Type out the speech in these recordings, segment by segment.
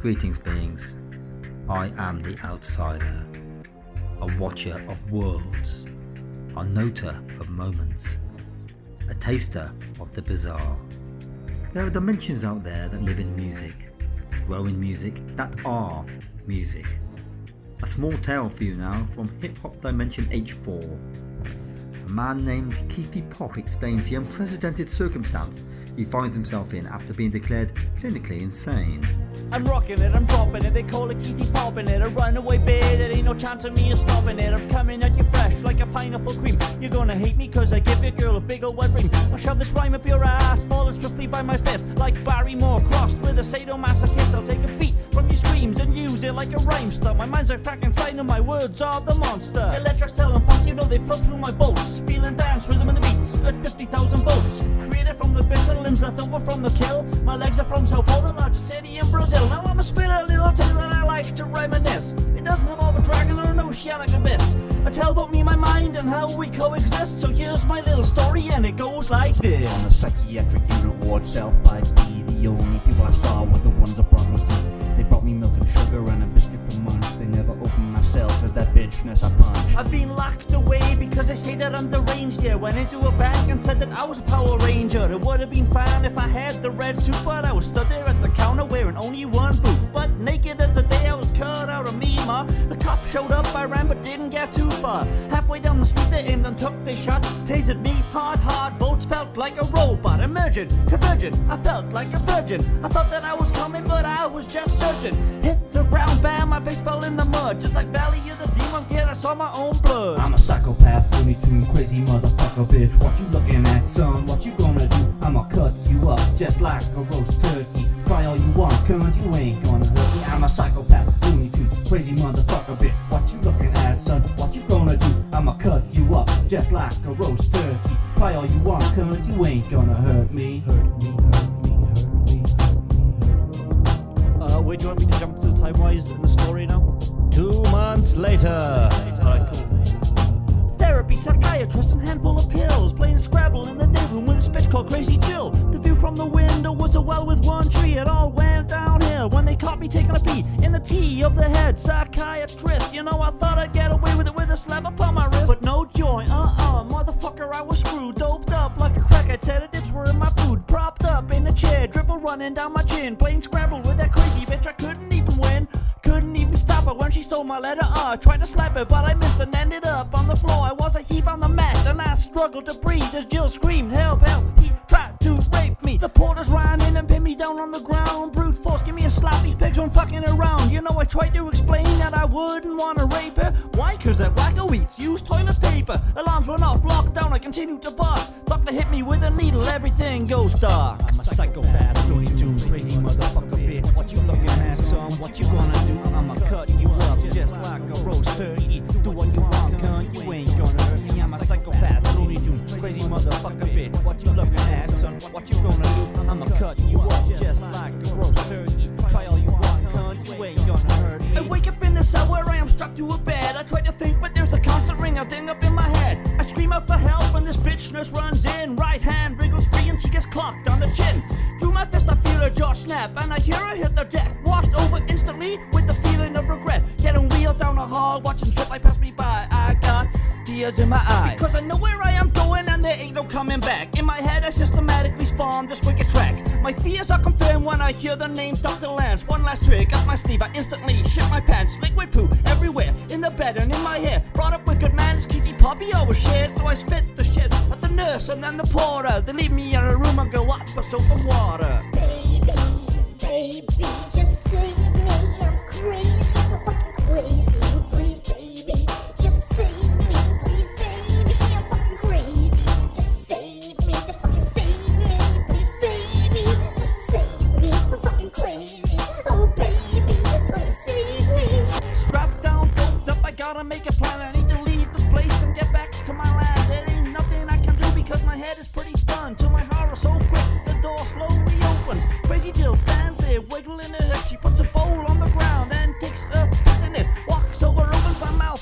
Greetings, beings. I am the outsider, a watcher of worlds, a noter of moments, a taster of the bizarre. There are dimensions out there that live in music, grow in music, that are music. A small tale for you now from Hip Hop Dimension H4. A man named Keithy Pop explains the unprecedented circumstance he finds himself in after being declared clinically insane. I'm rocking it, I'm dropping it, they call it Keithy popping it. A runaway bear, there ain't no chance of me stopping it. I'm coming at you fresh like a pineapple cream. You're gonna hate me cause I give your girl a big old wet dream. I'll shove this rhyme up your ass, falling swiftly by my fist. Like Barrymore crossed with a sadomasochist. I'll take a beat from your screams and use it like a rhymester. My mind's a like Frankenstein and my words are the monster. They flow through my bolts. Feeling dance rhythm in the beats at 50,000 volts. Created from the bits and limbs left over from the kill. My legs are from Sao Paulo, largest city in Brazil. Now spit a little tale and I like to reminisce. It doesn't involve a dragon or an oceanic abyss. I tell about me, my mind, and how we coexist. So here's my little story, and it goes like this. On a psychiatric unit ward, cell 5D. The only people I saw were the ones that brought me. They brought me milk and sugar and a biscuit to munch. They never opened my cell, cause that bitchness I punched. I've been locked away because they say that I'm deranged. Yeah, went into a bank and said that I was a Power Ranger. It would have been fine if I had the red suit, but I was stood there at the counter wearing only one boot. But naked as the day I was cut out of me, ma. The cop showed up, I ran but didn't get too far. Halfway down the street, they aimed and took their shot. Tasered me hard, hard. Votes felt like a robot. Emergent, convergent. I felt like a virgin. I thought that I was coming, but I was just searching. Hit the ground, my face fell in the mud. Just like Valley of the Demon Kid, I saw my own blood. I'm a psychopath, Looney Tune, crazy motherfucker, bitch. What you looking at, son? What you gonna do? I'ma cut you up just like a roast turkey. Cry all you want, cunt, you ain't gonna hurt me. I'm a psychopath, Looney Tune, crazy motherfucker, bitch. What you looking at, son? What you gonna do? I'ma cut you up just like a roast turkey. Cry all you want, cunt, you ain't gonna hurt me. Hurt me, hurt me, where do you want me to jump through time wise in the story now? Two months later. Alright, cool. Therapy, psychiatrist, and handful of pills. Playing Scrabble in the day room with a bitch called Crazy Jill. The view from the window was a well with one tree. It all went downhill when they caught me taking a pee in the tea of the head. Psychiatrist, you know I thought I'd get away with it with a slap upon my wrist, but no joy. Uh-uh, motherfucker, I was screwed, doped up like a crackhead. Sedatives were in my food, chair, dribble running down my chin. Playing Scrabble with that crazy bitch, I couldn't even win. Couldn't even stop her when she stole my letter R. Tried to slap her, but I missed and ended up on the floor. I was a heap on the mat, and I struggled to breathe as Jill screamed, Help, help, he tried to rape me. The porters ran in and pinned me down on the ground. A slap, these pigs weren't fucking around. You know, I tried to explain that I wouldn't wanna rape her. Why? Cause that wacko eats used toilet paper. Alarms went off, locked down, I continued to bark. Doctor hit me with a needle, everything goes dark. I'm a psychopath, Looney Tune, crazy motherfucker, bitch. What you looking at, son? What you gonna do? I'ma cut you up just like a roast turkey. Do what you nurse runs in. Right hand wriggles free, and she gets clocked on the chin. Through my fist, I feel her jaw snap, and I hear her hit the deck. Washed over instantly with the feeling of regret. Getting wheeled down the hall, watching like pass me by. I got tears in my eyes. Because I know where I am going, and there ain't no coming back. In my head, I systematically spawn this wicked track. My fears are confirmed when I hear the name Dr. Lance. One last trick up my sleeve, I instantly shit my pants. Liquid poo everywhere, in the bed and in my hair. Brought up good manners, Kitty always shared. So I spit the shit at the nurse and then the porter. They leave me in a room and go up for soap and water. Baby, baby, just save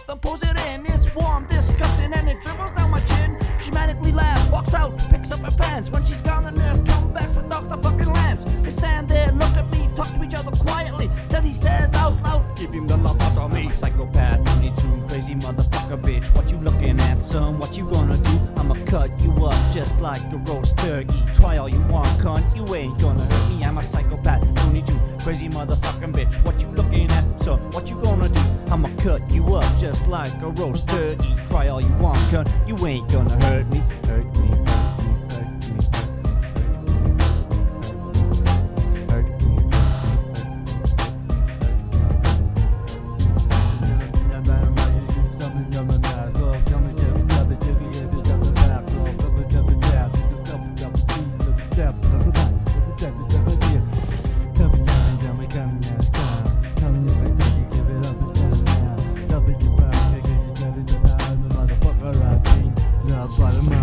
mouth and pulls it in. It's warm, disgusting, and it dribbles down my chin. She manically laughs, walks out, picks up her pants. When she's gone, the nurse comes back with Dr. fucking Lance. They stand there, look at me, talk to each other quietly. Then he says out loud, Give him the lobotomy, psychopath, Looney Tune, crazy motherfucker, bitch. What you looking at, son? What you gonna do? I'ma cut you up just like a roast turkey. Try all you want, cunt. You ain't gonna hurt me. I'm a psychopath, Looney Tune, crazy motherfucking bitch. What you looking at, son? What you gonna? I'ma cut you up just like a roast turkey. Try all you want, cunt. You ain't gonna hurt me, hurt me, dostlarım